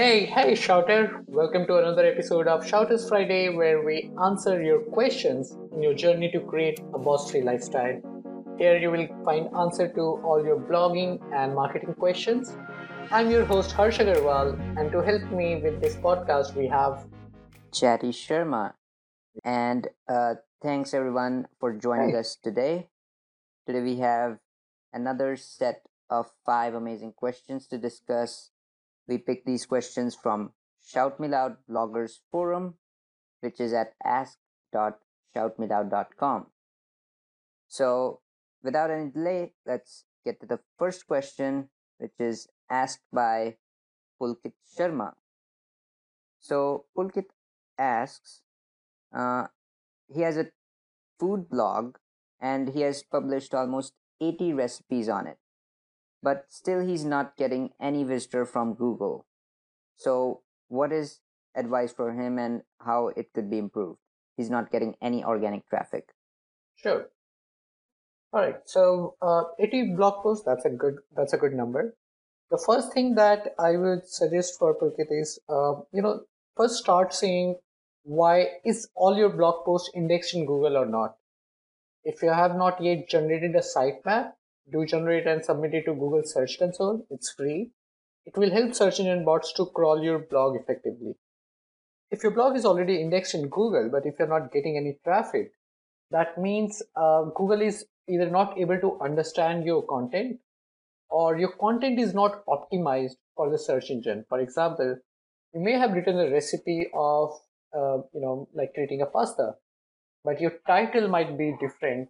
Hey, hey, Shouter! Welcome to another episode of Shouters Friday where we answer your questions in your journey to create a boss free lifestyle. Here you will find answer to all your blogging and marketing questions. I'm your host Harsh Agarwal, and to help me with this podcast, we have Chatty Sharma. And uh, thanks everyone for joining Hey. us today. Today we have another set of five amazing questions to discuss. We pick these questions from Shout Me Loud Bloggers Forum, which is at ask.shoutmeloud.com. So, without any delay, let's get to the first question, which is asked by Pulkit Sharma. So, Pulkit asks, uh, he has a food blog and he has published almost 80 recipes on it but still he's not getting any visitor from google so what is advice for him and how it could be improved he's not getting any organic traffic Sure. All right. So, uh, 80 blog posts. That's a good. That's a good number. The first thing that I would suggest for Pulkit is, uh, you know, first start saying why is all your blog posts indexed in Google or not. If you have not yet generated a sitemap, do generate and submit it to Google Search Console. It's free. It will help search engine bots to crawl your blog effectively. If your blog is already indexed in Google, but if you're not getting any traffic, that means uh, Google is either not able to understand your content or your content is not optimized for the search engine. For example, you may have written a recipe of, uh, you know, like creating a pasta, but your title might be different,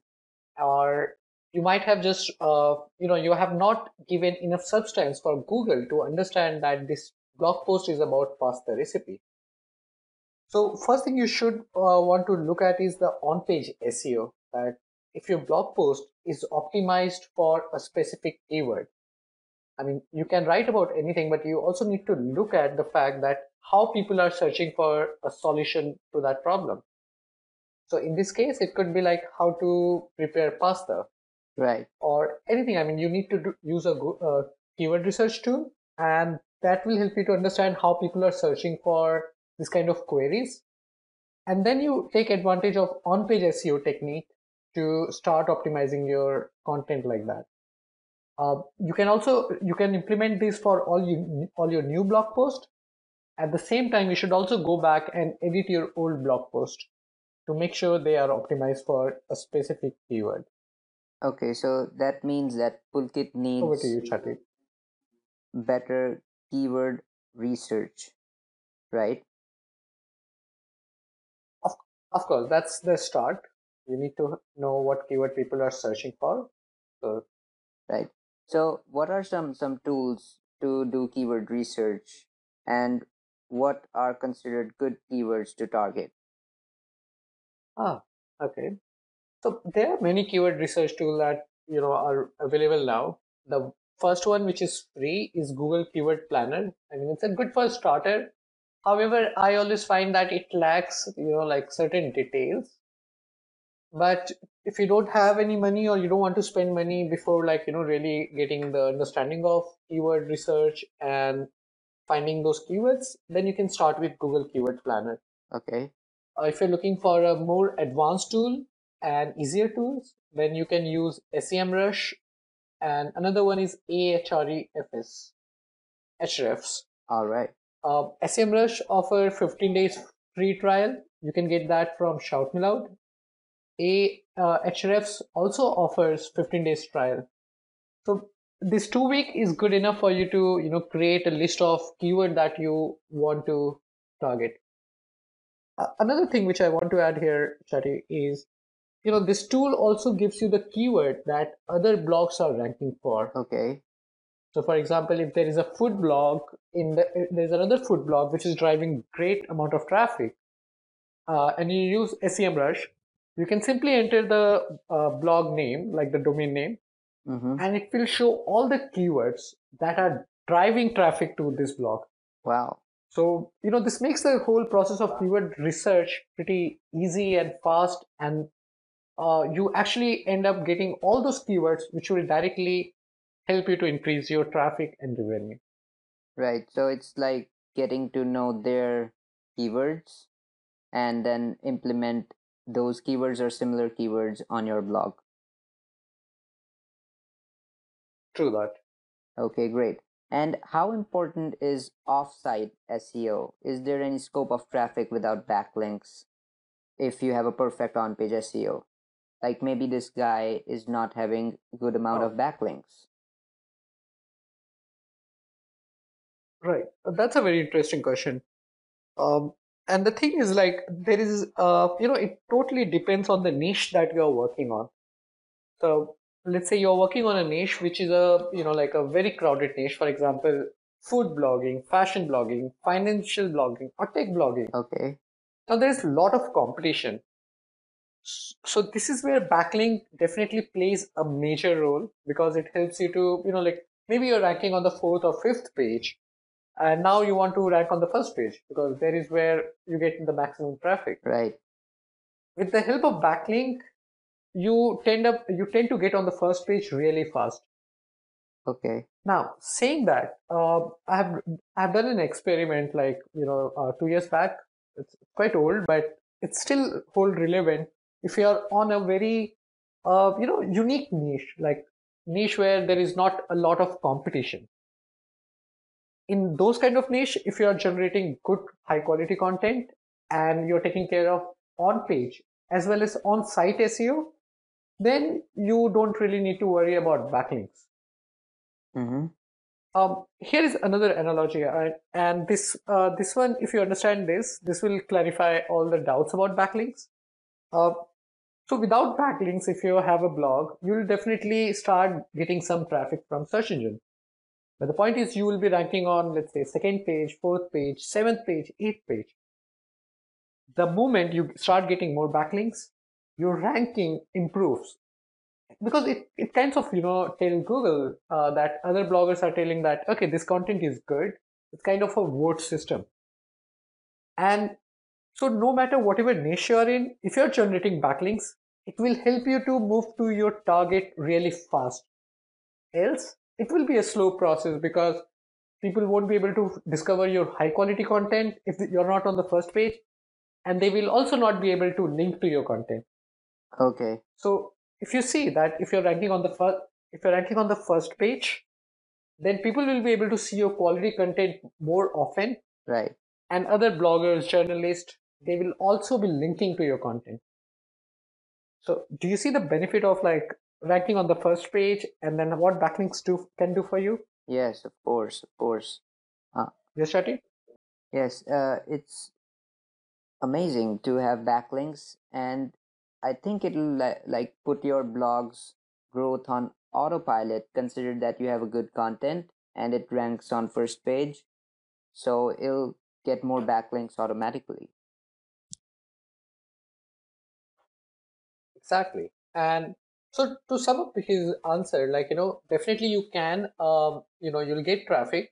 or you might have just, uh, you know, you have not given enough substance for Google to understand that this blog post is about pasta recipe. So first thing you should uh, want to look at is the on-page SEO. That if your blog post is optimized for a specific keyword, I mean, you can write about anything, but you also need to look at the fact that how people are searching for a solution to that problem. So in this case, it could be like how to prepare pasta right or anything. I mean, you need to do, use a uh, keyword research tool, and that will help you to understand how people are searching for this kind of queries. And then you take advantage of on-page SEO technique to start optimizing your content like that. Uh, you can also you can implement this for all you all your new blog post. At the same time, you should also go back and edit your old blog post to make sure they are optimized for a specific keyword. Okay so that means that pulkit Over needs to you, Chati. better keyword research right Of, of course, that's the start. You need to know what keyword people are searching for. So, right so what are some some tools to do keyword research and what are considered good keywords to target ah, okay. So there are many keyword research tools that you know are available now. The first one, which is free, is Google Keyword Planner. I mean, it's a good first starter. However, I always find that it lacks, you know, like certain details. But if you don't have any money or you don't want to spend money before, like, you know, really getting the understanding of keyword research and finding those keywords, then you can start with Google Keyword Planner. okay Uh, if you're looking for a more advanced tool and easier tools, then you can use SEMrush, and another one is Ahrefs. Hrefs. all right Uh, SEMrush offer 15 days free trial. You can get that from Shout Me Loud. A uh, Hrefs also offers 15 days trial. So this two week is good enough for you to you know create a list of keyword that you want to target. Uh, another thing which I want to add here, Chati, is you know this tool also gives you the keyword that other blogs are ranking for. okay So, for example, if there is a food blog in the there's another food blog which is driving great amount of traffic, uh, and you use SEMrush, you can simply enter the uh, blog name, like the domain name, mm-hmm. and it will show all the keywords that are driving traffic to this blog. wow So, you know, this makes the whole process of keyword research pretty easy and fast, and uh, you actually end up getting all those keywords which will directly help you to increase your traffic and revenue. Right. So it's like getting to know their keywords and then implement those keywords or similar keywords on your blog. True that. Okay, great. And how important is offsite SEO? Is there any scope of traffic without backlinks if you have a perfect on page SEO? Like maybe this guy is not having a good amount Oh. of backlinks. Right. That's a very interesting question. Um, and the thing is, like, there is, uh, you know, it totally depends on the niche that you're working on. So, let's say you're working on a niche which is a, you know, like a very crowded niche. For example, food blogging, fashion blogging, financial blogging, or tech blogging. Okay. Now, there's a lot of competition. So, this is where backlink definitely plays a major role because it helps you to, you know, like maybe you're ranking on the fourth or fifth page, and now you want to rank on the first page because there is where you get the maximum traffic. Right. With the help of backlink, you tend up you tend to get on the first page really fast. Okay. Now, saying that, uh, I have I've done an experiment like you know uh, two years back. It's quite old, but it's still hold relevant if you are on a very uh, you know unique niche, like niche where there is not a lot of competition. In those kind of niche, if you are generating good high quality content and you're taking care of on page as well as on site SEO, then you don't really need to worry about backlinks. Mm-hmm. Um, here is another analogy, uh, and this uh, this one, if you understand this, this will clarify all the doubts about backlinks. Uh, so without backlinks, if you have a blog, you will definitely start getting some traffic from search engine. But the point is, you will be ranking on, let's say, second page, fourth page, seventh page, eighth page. The moment you start getting more backlinks, your ranking improves because it, it kinds of you know tell google uh, that other bloggers are telling that okay this content is good it's kind of a vote system and so no matter whatever niche you're in if you're generating backlinks it will help you to move to your target really fast else it will be a slow process because people won't be able to discover your high quality content if you're not on the first page and they will also not be able to link to your content Okay. so if you see that if you're ranking on the first if you're ranking on the first page, then people will be able to see your quality content more often Right. and other bloggers, journalists, they will also be linking to your content. So do you see the benefit of like ranking on the first page and then what backlinks do can do for you? Yes, of course, of course. Yes, Shati? Yes, uh, it's amazing to have backlinks, and I think it'll li- like put your blog's growth on autopilot. Consider that you have a good content and it ranks on first page, so it'll get more backlinks automatically. Exactly. And so to sum up his answer, like, you know, definitely you can, um, you know, you'll get traffic,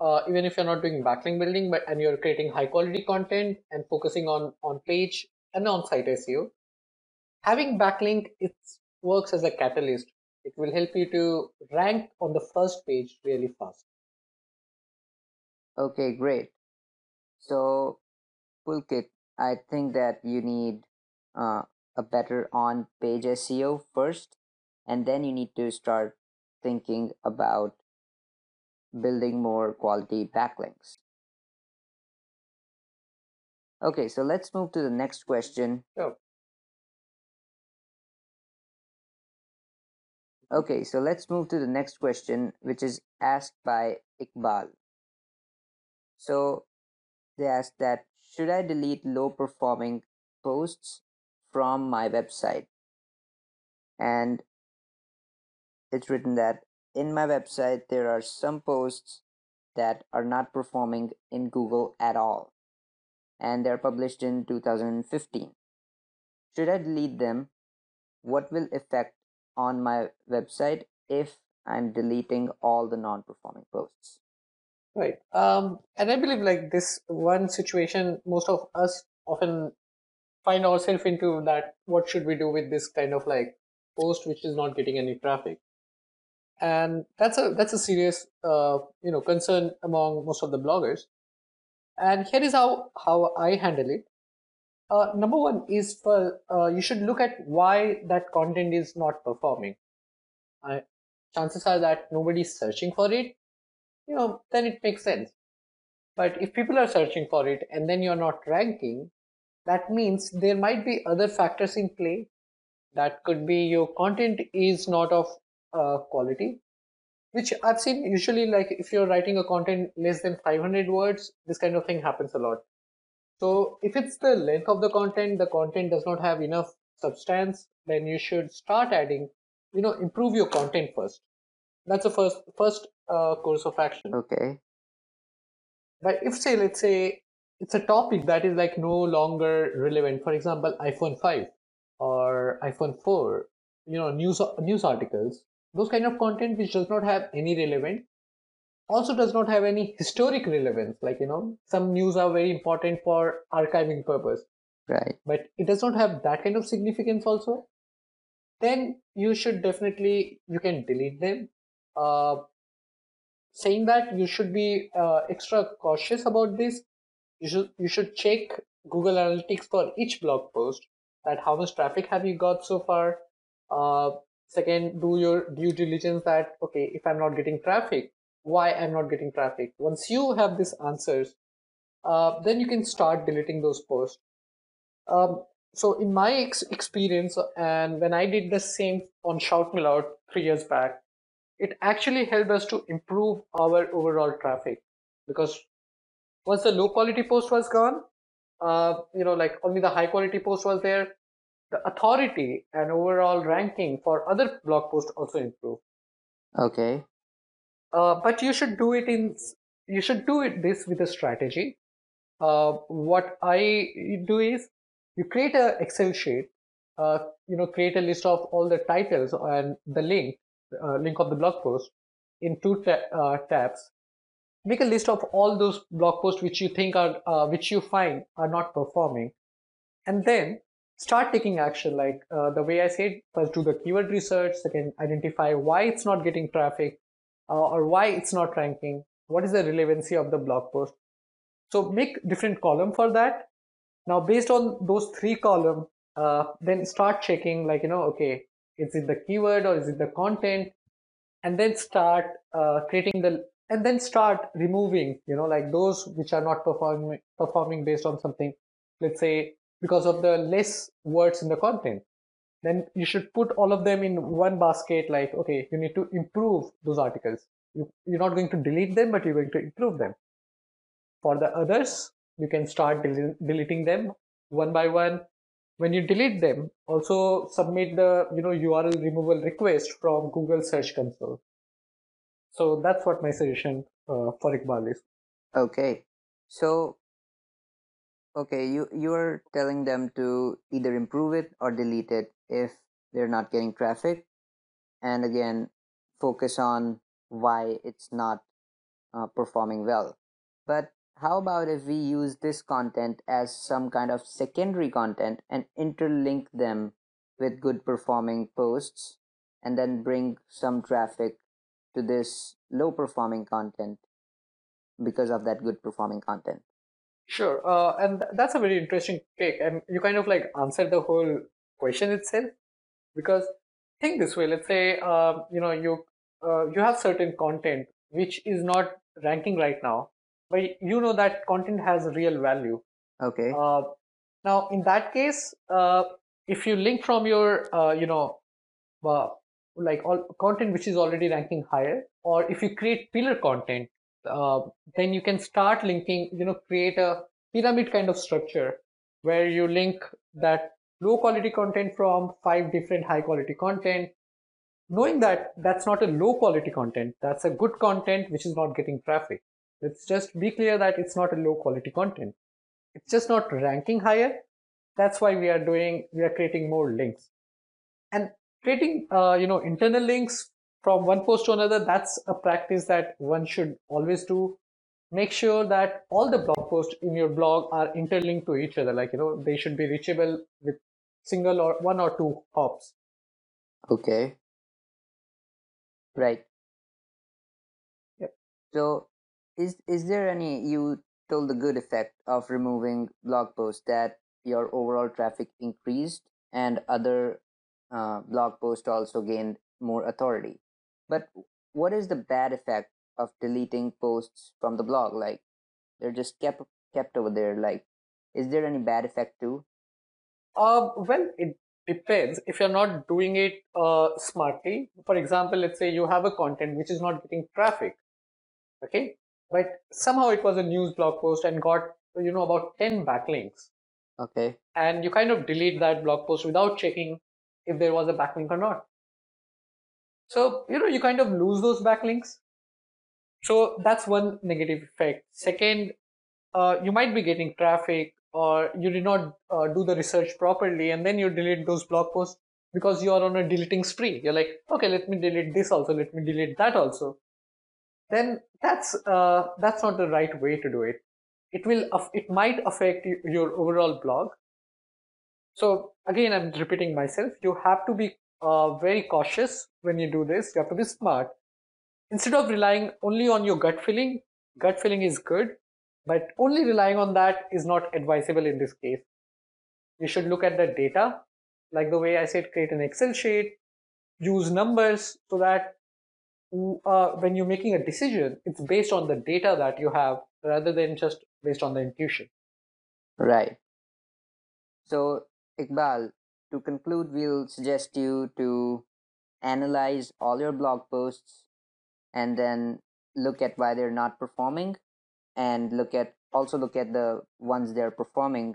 uh, even if you're not doing backlink building, but and you're creating high quality content and focusing on on page and on site SEO. Having backlink, it works as a catalyst. It will help you to rank on the first page really fast. Okay, great. So, Pulkit, I think that you need uh, a better on page SEO first, and then you need to start thinking about building more quality backlinks. Okay, so let's move to the next question. Sure. Okay, so let's move to the next question, which is asked by Iqbal. So they asked that should I delete low performing posts from my website? And it's written that in my website there are some posts that are not performing in Google at all, and they're published in 2015. Should I delete them? What will affect on my website if I'm deleting all the non performing posts? Right. Um, and I believe like this one situation, most of us often find ourselves into that. What should we do with this kind of like post which is not getting any traffic? And that's a that's a serious uh, you know concern among most of the bloggers. and here is how how I handle it. Uh, number one is for uh, you should look at why that content is not performing. I, chances are that nobody's searching for it. You know, then it makes sense. But if people are searching for it and then you're not ranking, that means there might be other factors in play. That could be your content is not of uh, quality, which I've seen usually like if you're writing a content less than 500 words, this kind of thing happens a lot. So if it's the length of the content, the content does not have enough substance, then you should start adding, you know, improve your content first. That's the first first uh, course of action. Okay. But if say let's say it's a topic that is like no longer relevant, for example, iPhone 5 or iPhone 4, you know, news news articles, those kind of content which does not have any relevant also does not have any historic relevance. Like you know some news are very important for archiving purpose. Right. But it does not have that kind of significance also. Then you should definitely you can delete them. Uh, saying that you should be uh, extra cautious about this you should you should check google analytics for each blog post that how much traffic have you got so far. Uh, second do your due diligence that okay if i'm not getting traffic why i'm not getting traffic? Once you have these answers uh, then you can start deleting those posts. Um, so in my ex- experience and when i did the same on shout loud three years back it actually helped us to improve our overall traffic because once the low quality post was gone uh, you know like only the high quality post was there the authority and overall ranking for other blog posts also improve okay. Uh, but you should do it in you should do it this with a strategy. Uh, what i do is you create a excel sheet uh, you know create a list of all the titles and the link uh, link of the blog post in two ta- uh, tabs make a list of all those blog posts which you think are uh, which you find are not performing. And then start taking action like uh, the way i said first do the keyword research second identify why it's not getting traffic uh, or why it's not ranking what is the relevancy of the blog post. So make different column for that. Now based on those three column uh, then start checking like you know okay is it the keyword or is it the content? And then start uh, creating the and then start removing you know like those which are not performing performing based on something let's say because of the less words in the content. Then you should put all of them in one basket like okay you need to improve those articles. You, you're not going to delete them but you're going to improve them. For the others you can start del- deleting them one by one. When you delete them also submit the you know url removal request from google search console so that's what my suggestion uh, for iqbal is. Okay. So okay you you're telling them to either improve it or delete it if they're not getting traffic. And again focus on why it's not uh, performing well. But how about if we use this content as some kind of secondary content and interlink them with good performing posts and then bring some traffic to this low performing content because of that good performing content Sure, uh, and that's a very interesting take, and you kind of like answered the whole question itself because think this way. Let's say uh, you know you uh, you have certain content which is not ranking right now, but you know that content has real value. okay Uh, now, in that case, uh, if you link from your uh, you know uh, like all content which is already ranking higher, or if you create pillar content uh, then you can start linking you know create a pyramid kind of structure where you link that low quality content from five different high quality content. Knowing that that's not a low quality content that's a good content which is not getting traffic. Let's just be clear that it's not a low quality content. It's just not ranking higher. That's why we are doing we are creating more links. And creating uh, you know internal links from one post to another that's a practice that one should always do. Make sure that all the blog posts in your blog are interlinked to each other like you know they should be reachable with single or one or two hops. Okay. Right. Yep. so is is there any you told the good effect of removing blog posts that your overall traffic increased and other uh, blog post also gained more authority. But what is the bad effect of deleting posts from the blog? Like they're just kept kept over there. Like, is there any bad effect too? Uh, well, it depends. If you're not doing it uh, smartly, for example, let's say you have a content which is not getting traffic, okay, but somehow it was a news blog post and got you know about 10 backlinks Okay. and you kind of delete that blog post without checking if there was a backlink or not. So you know you kind of lose those backlinks. So that's one negative effect. Second uh, you might be getting traffic or you did not uh, do the research properly and then you delete those blog posts because you are on a deleting spree. You're like okay let me delete this also. Let me delete that also. Then that's uh, that's not the right way to do it. It will it might affect your overall blog so again i'm repeating myself you have to be uh, very cautious when you do this you have to be smart instead of relying only on your gut feeling gut feeling is good but only relying on that is not advisable in this case you should look at the data like the way i said create an excel sheet use numbers so that uh, when you're making a decision it's based on the data that you have rather than just based on the intuition. Right. So, Iqbal, to conclude, we'll suggest you to analyze all your blog posts and then look at why they're not performing and look at also look at the ones they're performing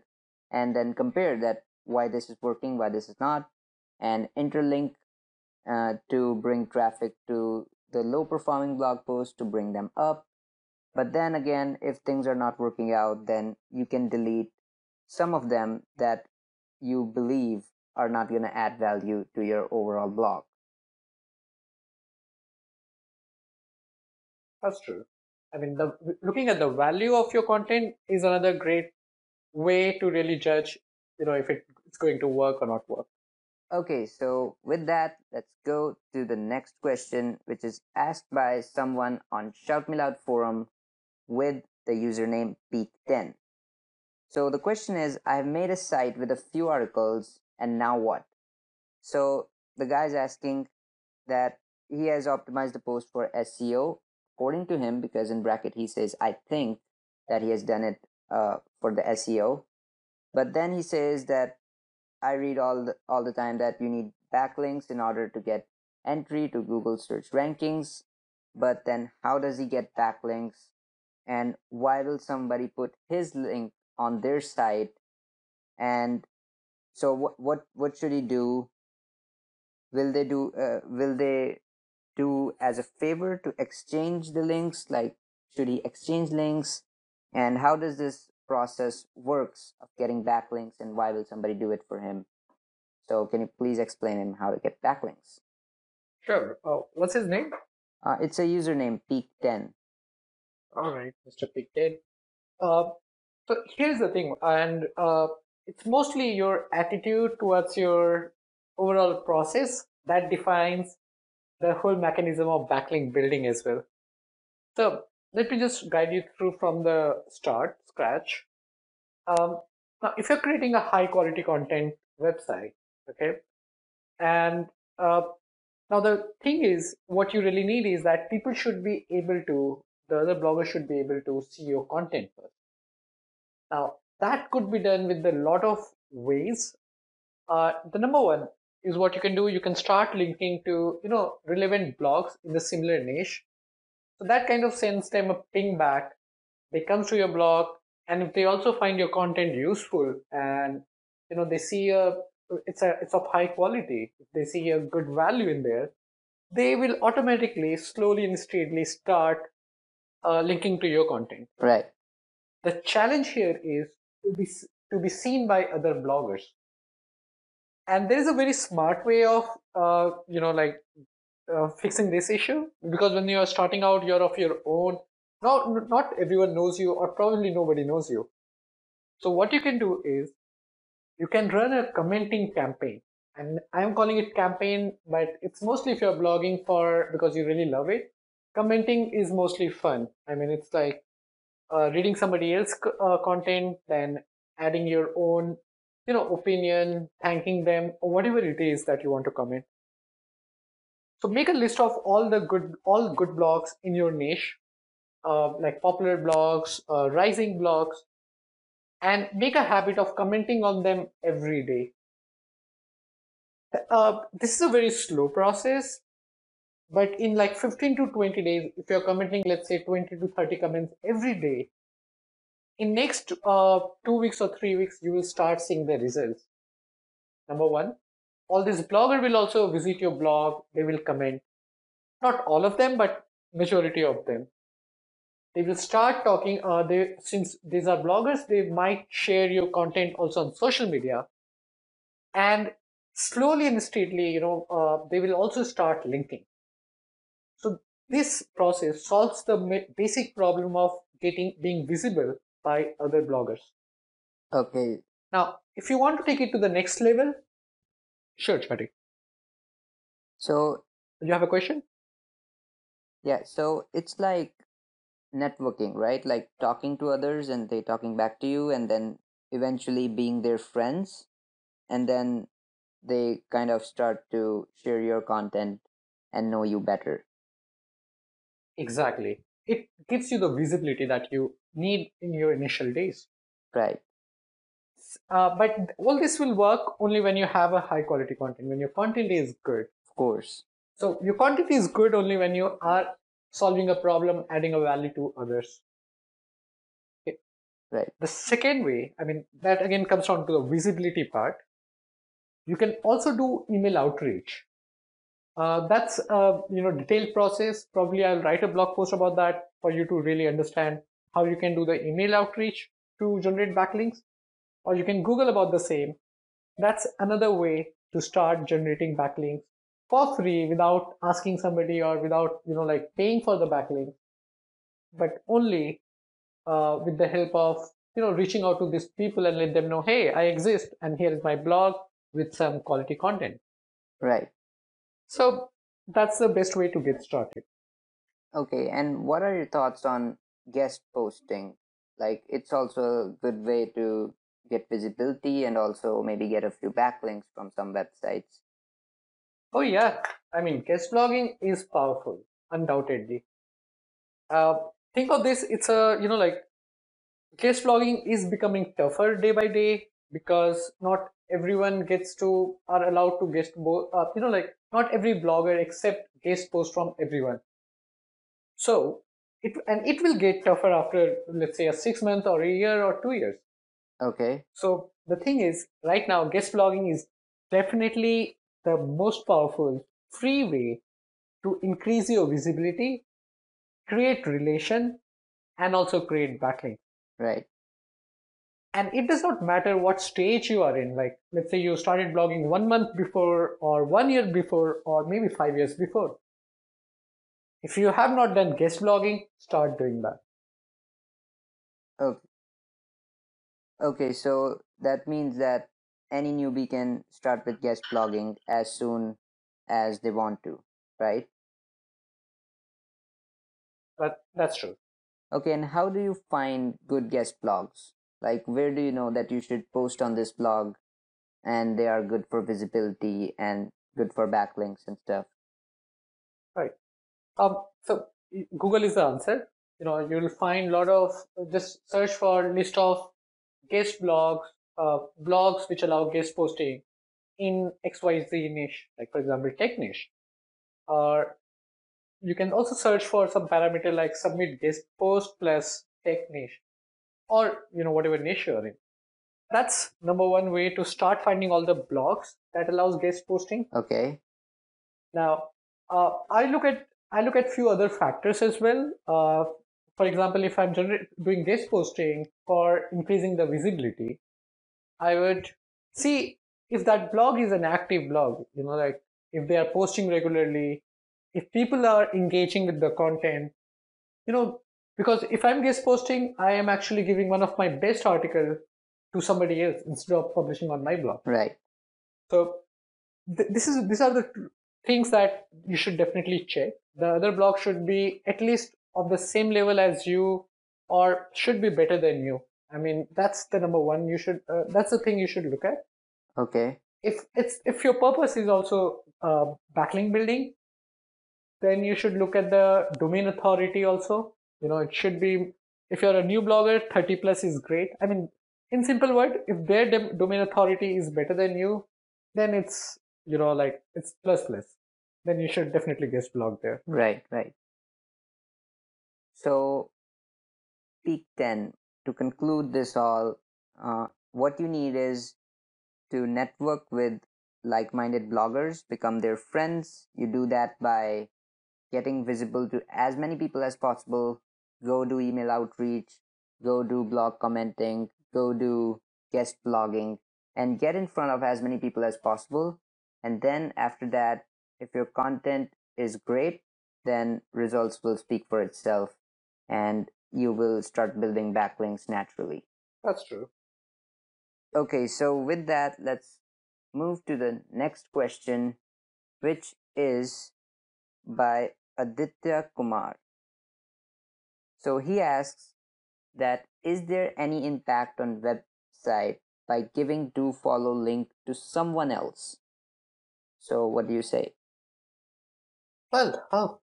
and then compare that why this is working why this is not and interlink uh, to bring traffic to the low performing blog posts to bring them up. But then again, if things are not working out, then you can delete some of them that you believe are not going to add value to your overall blog. That's true. I mean, the, looking at the value of your content is another great way to really judge, you know, if it's going to work or not work. Okay, so with that, let's go to the next question, which is asked by someone on Shout Me Loud forum with the username peak10. So the question is, I have made a site with a few articles and now what? So the guy's asking that he has optimized the post for SEO according to him because in bracket he says, I think that he has done it uh, for the SEO. But then he says that I read all the, all the time that you need backlinks in order to get entry to Google search rankings. But then how does he get backlinks and why will somebody put his link on their site and so what what what should he do? Will they do uh, will they do as a favor to exchange the links? Like should he exchange links? And how does this process works of getting backlinks and why will somebody do it for him? So can you please explain him how to get backlinks? Sure. Oh, what's his name? Uh, it's a username peak 10 all right, Mr. Pigtail. Uh, so here's the thing, and uh, it's mostly your attitude towards your overall process that defines the whole mechanism of backlink building as well. So let me just guide you through from the start, scratch. Um, now, if you're creating a high quality content website, okay, and uh, now the thing is, what you really need is that people should be able to the other blogger should be able to see your content first. Now, that could be done with a lot of ways. Uh, the number one is what you can do. You can start linking to, you know, relevant blogs in the similar niche. So that kind of sends them a ping back. They come to your blog, and if they also find your content useful, and you know they see a it's a it's of high quality, if they see a good value in there, they will automatically, slowly and steadily start uh, linking to your content. Right. The challenge here is to be to be seen by other bloggers, and there is a very smart way of uh, you know like uh, fixing this issue because when you are starting out, you're of your own. Not not everyone knows you, or probably nobody knows you. So what you can do is you can run a commenting campaign and i'm calling it campaign but it's mostly if you're blogging for because you really love it commenting is mostly fun. I mean, it's like uh, reading somebody else uh, content, then adding your own, you know, opinion, thanking them, or whatever it is that you want to comment. So make a list of all the good, all good blogs in your niche, uh, like popular blogs, uh, rising blogs, and make a habit of commenting on them every day. Uh, this is a very slow process, but in like 15 to 20 days, if you're commenting, let's say 20 to 30 comments every day, in next uh, two weeks or three weeks, you will start seeing the results. Number one, all these blogger will also visit your blog. They will comment. Not all of them, but majority of them. They will start talking. Uh, they since these are bloggers, they might share your content also on social media, and slowly and steadily, you know, uh, they will also start linking. This process solves the basic problem of getting being visible by other bloggers. Okay. Now, if you want to take it to the next level, sure, Chati. So, Do you have a question? Yeah. So it's like networking, right? Like talking to others and they talking back to you, and then eventually being their friends, and then they kind of start to share your content and know you better. Exactly. It gives you the visibility that you need in your initial days. Right. Uh, but all this will work only when you have a high quality content, when your content is good. Of course. So your content is good only when you are solving a problem, adding a value to others. Okay. Right. The second way, I mean, that again comes down to the visibility part. You can also do email outreach. Uh, that's a you know detailed process. Probably I'll write a blog post about that for you to really understand how you can do the email outreach to generate backlinks, or you can Google about the same. That's another way to start generating backlinks for free without asking somebody or without you know like paying for the backlink, but only uh, with the help of you know reaching out to these people and let them know, hey, I exist and here is my blog with some quality content. Right. So that's the best way to get started. Okay, and what are your thoughts on guest posting? Like, it's also a good way to get visibility and also maybe get a few backlinks from some websites. Oh, yeah. I mean, guest blogging is powerful, undoubtedly. Uh, think of this it's a, you know, like guest blogging is becoming tougher day by day because not everyone gets to are allowed to guest both uh, you know like not every blogger accept guest post from everyone. So it and it will get tougher after let's say a six month or a year or two years. Okay. So the thing is right now guest blogging is definitely the most powerful free way to increase your visibility create relation and also create backlink. Right and it does not matter what stage you are in like let's say you started blogging one month before or one year before or maybe five years before. If you have not done guest blogging start doing that. Okay. Okay so that means that any newbie can start with guest blogging as soon as they want to right? That that's true. Okay and how do you find good guest blogs like where do you know that you should post on this blog and they are good for visibility and good for backlinks and stuff? Right. Um so google is the answer. You know you'll find a lot of just search for list of guest blogs uh, blogs which allow guest posting in xyz niche like for example tech niche. Or you can also search for some parameter like submit guest post plus tech niche or you know whatever niche you're in. That's number one way to start finding all the blogs that allows guest posting. Okay. Now uh, i look at i look at few other factors as well. Uh, for example if i'm doing guest posting for increasing the visibility i would see if that blog is an active blog you know like if they are posting regularly if people are engaging with the content you know because if i'm guest posting i am actually giving one of my best article to somebody else instead of publishing on my blog right so th- this is these are the things that you should definitely check the other blog should be at least of the same level as you or should be better than you. I mean, that's the number one. You should. Uh, that's the thing you should look at. Okay. If it's if your purpose is also uh, backlink building, then you should look at the domain authority also. You know, it should be if you're a new blogger, 30 plus is great. I mean, in simple word, if their dom- domain authority is better than you, then it's you know like it's plus plus. Then you should definitely guest blog there. Right, right. So, peak 10, to conclude this all, uh, what you need is to network with like minded bloggers, become their friends. You do that by getting visible to as many people as possible. Go do email outreach, go do mm-hmm. blog commenting, go do guest blogging, and get in front of as many people as possible. And then after that, if your content is great, then results will speak for itself and you will start building backlinks naturally. That's true. Okay, so with that, let's move to the next question, which is by Aditya Kumar. So he asks that is there any impact on website by giving do follow link to someone else? So what do you say? Well, oh,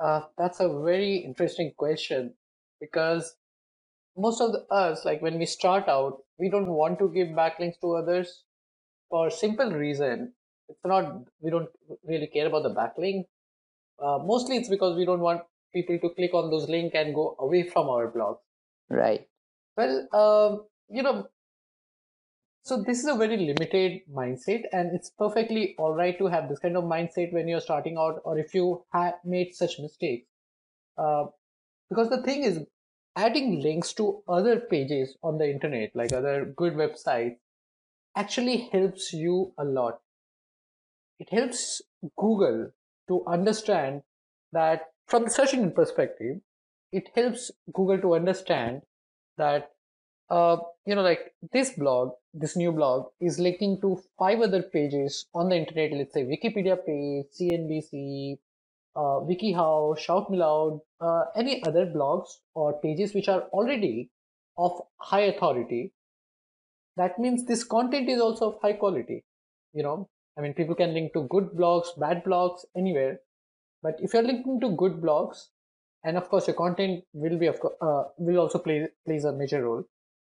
uh, that's a very interesting question because most of the, us, like when we start out, we don't want to give backlinks to others for simple reason. It's not we don't really care about the backlink. Uh, mostly, it's because we don't want people to click on those links and go away from our blog. Right. Well, um, you know, so this is a very limited mindset, and it's perfectly all right to have this kind of mindset when you're starting out, or if you have made such mistakes. Uh, because the thing is, adding links to other pages on the internet, like other good websites, actually helps you a lot. It helps Google to understand that from the search engine perspective, it helps Google to understand that uh, you know like this blog, this new blog is linking to five other pages on the internet. Let's say Wikipedia page, CNBC, uh, WikiHow, Shout Me Loud, uh, any other blogs or pages which are already of high authority. That means this content is also of high quality. You know, I mean, people can link to good blogs, bad blogs, anywhere. But if you're linking to good blogs, and of course your content will be of co- uh, will also play plays a major role.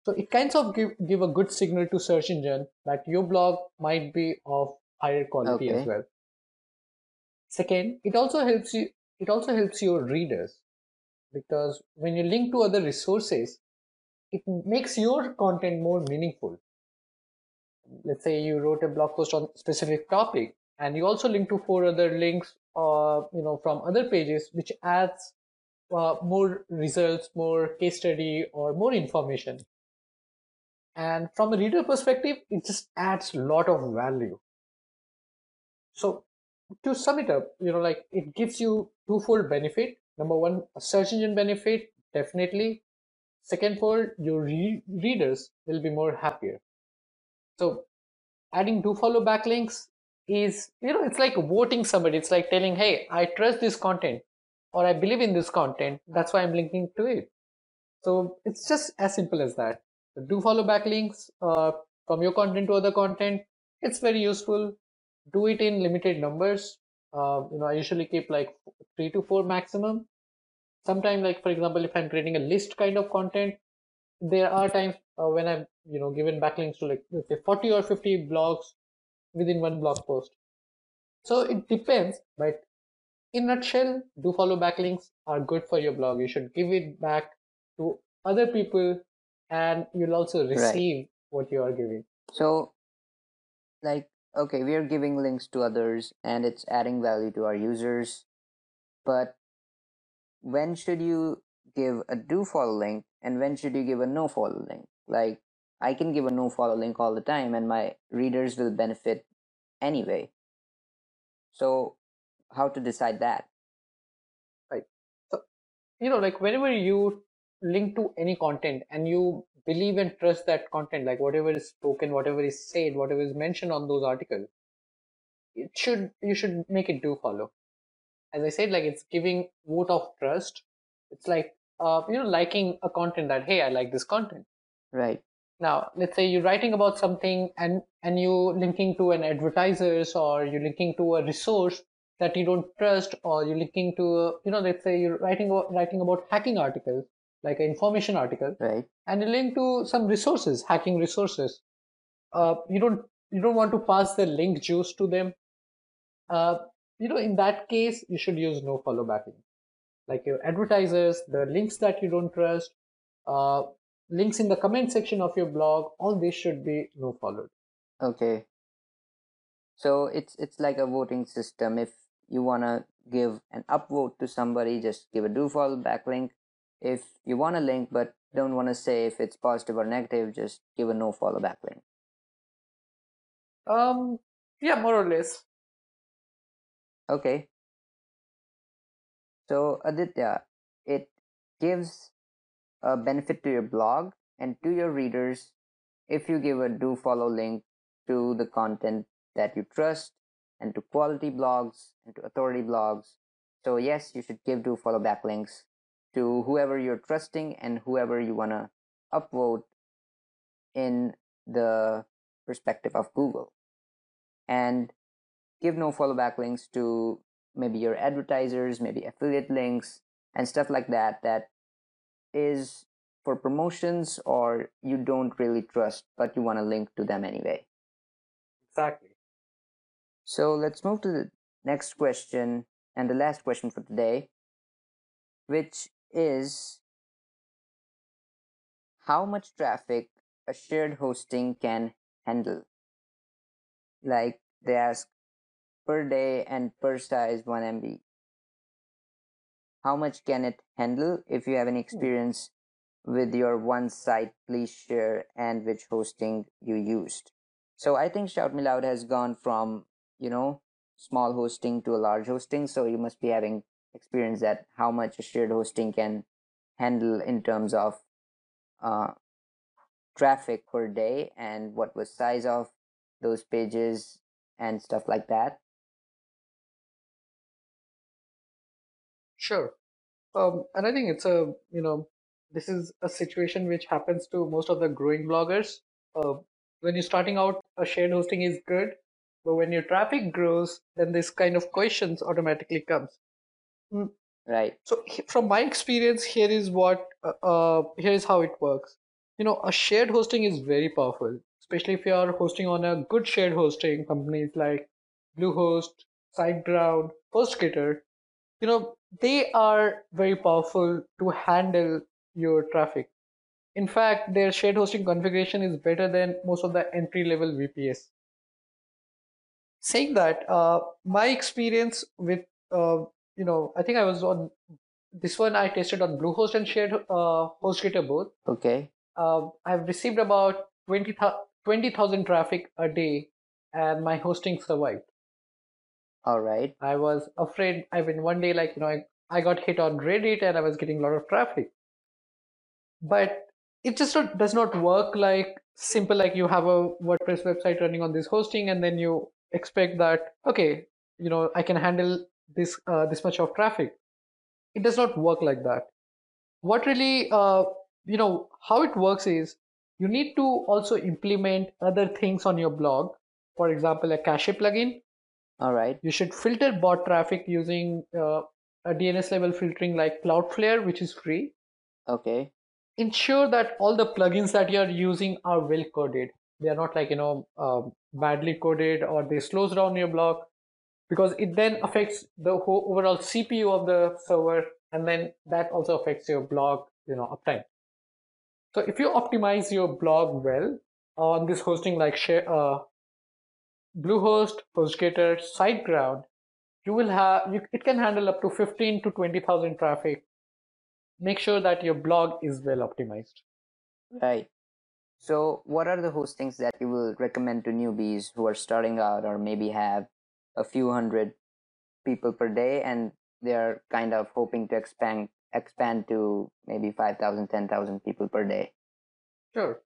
So it kinds of give give a good signal to search engine that your blog might be of higher quality Okay. as well. Second, it also helps you it also helps your readers because when you link to other resources, it makes your content more meaningful. Let's say you wrote a blog post on specific topic and you also link to four other links uh, you know from other pages which adds uh, more results, more case study or more information. And from a reader perspective, it just adds a lot of value. So to sum it up, you know, like it gives you twofold benefit. Number one, a search engine benefit, definitely. Second fold, your re- readers will be more happier. So adding do follow backlinks is, you know, it's like voting somebody. It's like telling, hey, I trust this content or I believe in this content. That's why I'm linking to it. So it's just as simple as that. So do follow backlinks uh, from your content to other content. It's very useful. Do it in limited numbers. Uh, you know, I usually keep like three to four maximum. sometimes like for example, if I'm creating a list kind of content, there are times uh, when I'm you know given backlinks to like let's say 40 or 50 blogs within one blog post. So it depends, but in nutshell, do follow backlinks are good for your blog. You should give it back to other people, and you'll also Right. receive what you are giving. So, like, okay, we are giving links to others and it's adding value to our users, but when should you give a do follow link and when should you give a no follow link? Like, I can give a no follow link all the time and my readers will benefit anyway. So, how to decide that? Right. So you know, like whenever you link to any content and you believe and trust that content, like whatever is spoken, whatever is said, whatever is mentioned on those articles, it should you should make it do follow. As I said, like it's giving vote of trust. It's like uh, you know liking a content that hey i like this content right now let's say you're writing about something and and you linking to an advertisers or you're linking to a resource that you don't trust or you're linking to a, you know let's say you're writing about, writing about hacking articles like an information article right. and you link to some resources hacking resources. Uh, you don't you don't want to pass the link juice to them. Uh, you know in that case you should use no follow backlink like your advertisers the links that you don't trust uh, links in the comment section of your blog. All these should be no followed. Okay. So it's it's like a voting system. If you want to give an upvote to somebody just give a do follow backlink. If you want a link but don't want to say if it's positive or negative just give a no follow backlink. Um yeah more or less. Okay. So aditya it gives a benefit to your blog and to your readers if you give a do follow link to the content that you trust and to quality blogs and to authority blogs. So yes you should give do follow backlinks to whoever you're trusting and whoever you want to upvote in the perspective of google. And give no follow backlinks to maybe your advertisers maybe affiliate links and stuff like that that is for promotions or you don't really trust but you want to link to them anyway? Exactly. So let's move to the next question and the last question for today which is how much traffic a shared hosting can handle? Like they ask per day and per size 1 mb how much can it handle? If you have any experience with your one site please share and which hosting you used. So i think shout me loud has gone from you know small hosting to a large hosting. So you must be having experience that how much a shared hosting can handle in terms of uh, traffic per day and what was size of those pages and stuff like that Sure. Um, and I think it's a, you know, this is a situation which happens to most of the growing bloggers. Uh, when you're starting out, a shared hosting is good, but when your traffic grows, then this kind of questions automatically comes. Mm, right So from my experience, here is what, uh, uh, here is how it works. You know, a shared hosting is very powerful, especially if you are hosting on a good shared hosting companies like Bluehost, SiteGround, HostGator. You know, they are very powerful to handle your traffic. In fact, their shared hosting configuration is better than most of the entry level VPS. Saying that, uh, my experience with, uh, you know, I think I was on this one I tested on Bluehost and shared uh, HostGator both. okay Uh, I've received about 20,000 20,000 traffic a day and my hosting survived. All right I was afraid. I mean, one day, like, you know, I, I got hit on Reddit and I was getting a lot of traffic. But it just not, does not work like simple, like you have a WordPress website running on this hosting and then you expect that, okay, you know, I can handle this, uh, this much of traffic. It does not work like that. What really, uh, you know, how it works is you need to also implement other things on your blog. For example, a cache plugin all right you should filter bot traffic using uh, a DNS level filtering like Cloudflare, which is free. okay Ensure that all the plugins that you are using are well coded. They are not like you know um, badly coded or they slows down your blog because it then affects the whole overall CPU of the server, and then that also affects your blog you know uptime. So if you optimize your blog well on this hosting like share, uh, Bluehost, HostGator, SiteGround, you will have you, it can handle up to 15 to 20,000 traffic. Make sure that your blog is well optimized. Right. So, what are the hostings that you will recommend to newbies who are starting out or maybe have a few hundred people per day and they're kind of hoping to expand expand to maybe 5,000, 10,000 people per day? Sure.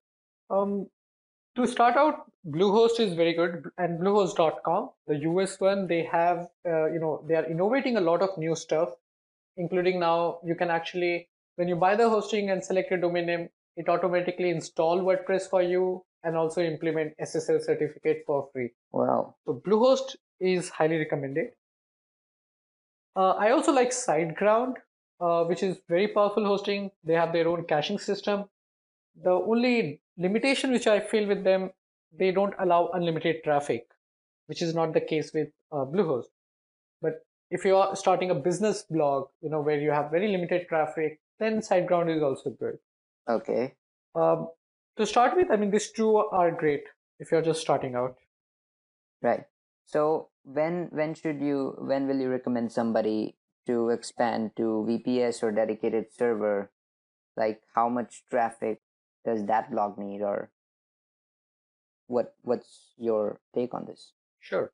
Um, to start out, Bluehost is very good, and Bluehost.com, the US one, they have uh, you know they are innovating a lot of new stuff, including now you can actually when you buy the hosting and select your domain name, it automatically install WordPress for you and also implement SSL certificate for free. Wow. So Bluehost is highly recommended. Uh, I also like SiteGround, uh, which is very powerful hosting. They have their own caching system. The only limitation which I feel with them, they don't allow unlimited traffic, which is not the case with uh, Bluehost. But if you are starting a business blog, you know where you have very limited traffic, then SiteGround is also good. Okay. Um, to start with, I mean these two are great if you're just starting out. Right. So when when should you when will you recommend somebody to expand to VPS or dedicated server? Like how much traffic does that blog need or what what's your take on this? Sure.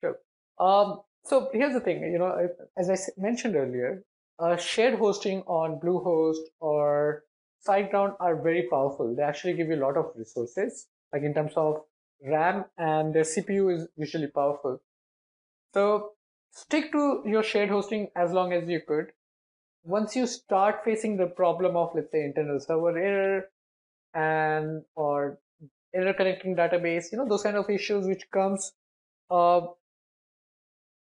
Sure. Um, so here's the thing, you know, as i mentioned earlier, uh, shared hosting on Bluehost or SiteGround are very powerful. They actually give you a lot of resources, like in terms of RAM, and their CPU is usually powerful. So stick to your shared hosting as long as you could. Once you start facing the problem of, let's say, internal server error and or error connecting database, you know, those kind of issues which comes, uh,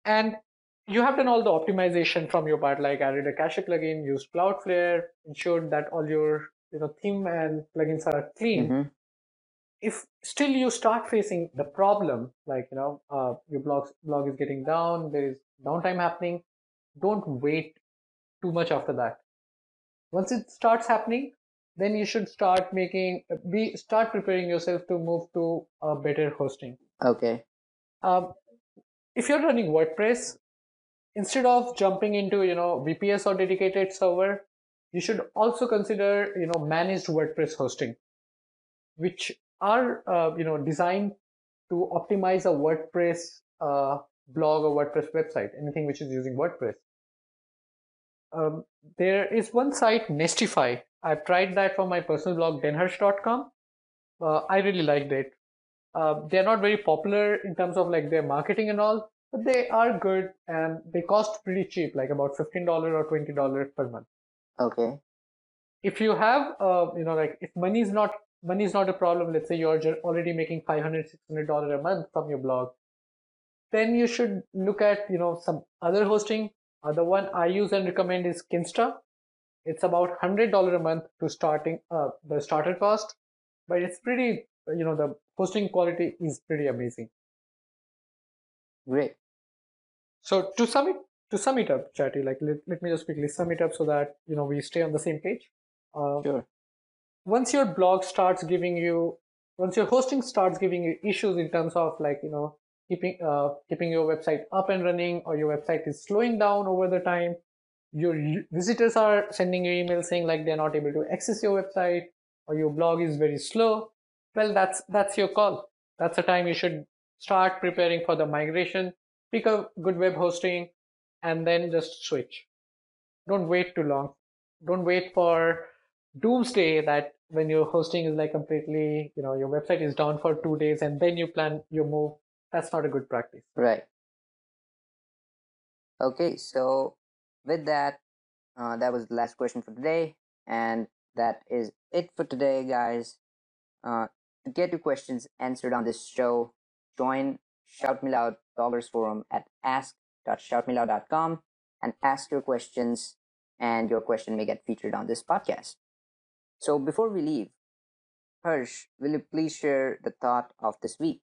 and you have done all the optimization from your part, like added a cache plugin, used Cloudflare, ensured that all your you know theme and plugins are clean. Mhm. If still you start facing the problem, like you know uh, your blog blog is getting down, there is downtime happening, don't wait too much after that. Once it starts happening, then you should start making be start preparing yourself to move to a better hosting. Okay. Um, if you're running WordPress, instead of jumping into you know VPS or dedicated server, you should also consider you know managed WordPress hosting, which are uh, you know designed to optimize a WordPress uh, blog or WordPress website, anything which is using WordPress. Um, there is one site, Nestify. I've tried that for my personal blog, denhurst.com. Uh, I really liked it. Uh, they're not very popular in terms of like their marketing and all, but they are good and they cost pretty cheap, like about $15 or $20 per month. Okay. If you have, uh, you know, like if money is not money is not a problem, let's say you're already making $500, $600 a month from your blog, then you should look at, you know, some other hosting. Uh, the one I use and recommend is Kinsta. It's about $100 a month to starting uh, the starter cost, but it's pretty, you know, the hosting quality is pretty amazing. Great. So to sum it to sum it up, Chatty, like let, let me just quickly sum it up so that you know we stay on the same page. Uh, Sure. once your blog starts giving you, once your hosting starts giving you issues in terms of like you know keeping uh, keeping your website up and running, or your website is slowing down over the time, your visitors are sending you emails saying like they're not able to access your website, or your blog is very slow. Well, that's that's your call. That's the time you should start preparing for the migration. Pick a good web hosting and then just switch. Don't wait too long. Don't wait for doomsday that when your hosting is like completely, you know, your website is down for two days and then you plan your move. That's not a good practice. Right. Okay, so with that, uh, that was the last question for today, and that is it for today, guys. Uh, to get your questions answered on this show, join Shout Me Loud Bloggers Forum at ask.shoutmeloud.com and ask your questions, and your question may get featured on this podcast. So before we leave, Harsh, will you please share the thought of this week?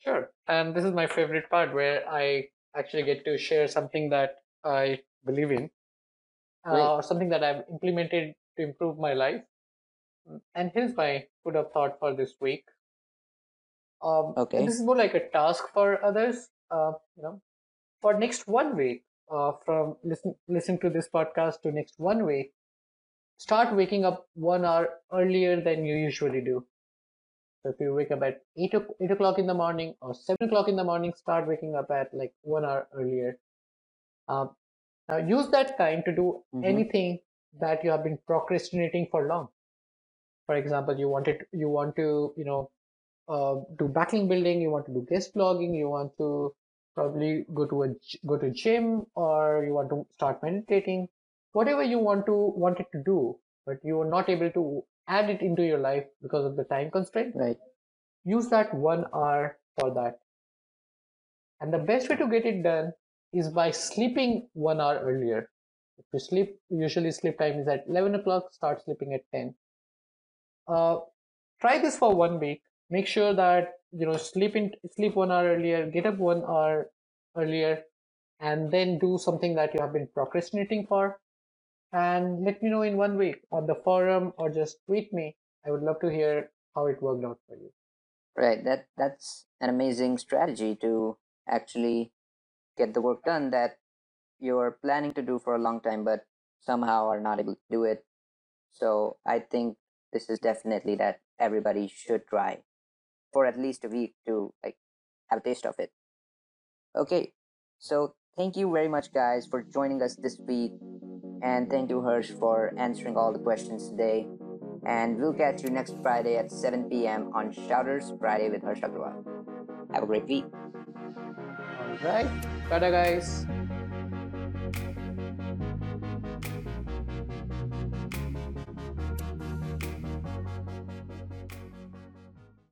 Sure. And this is my favorite part where I actually get to share something that I believe in uh, or something that I've implemented to improve my life. And here's my food of thought for this week. Um, Okay. this is more like a task for others. Uh, you know, for next one week, uh, from listen listening to this podcast to next one week, start waking up one hour earlier than you usually do. So if you wake up at 8 o'clock in the morning or seven o'clock in the morning, start waking up at like one hour earlier. Um, now use that time to do Mhm. anything that you have been procrastinating for long. For example, you wanted you want to you know uh, do backlink building, you want to do guest blogging, you want to probably go to a go to gym, or you want to start meditating, whatever you want to wanted to do, but you are not able to add it into your life because of the time constraint. Right. Use that one hour for that. And the best way to get it done is by sleeping one hour earlier. If you sleep, usually sleep time is at 11 o'clock, start sleeping at 10. Uh, try this for one week make sure that you know sleep in sleep one hour earlier get up one hour earlier and then do something that you have been procrastinating for and let me know in one week on the forum or just tweet me. I would love to hear how it worked out for you. Right. That that's an amazing strategy to actually get the work done that you're planning to do for a long time but somehow are not able to do it. So i think this is definitely that everybody should try for at least a week to like have a taste of it. Okay, so thank you very much, guys, for joining us this week, and thank you, Harsh, for answering all the questions today. And we'll catch you next Friday at 7 p.m. on Shouters Friday with Harsh Agrawal. Have a great week. All right. Bye, guys.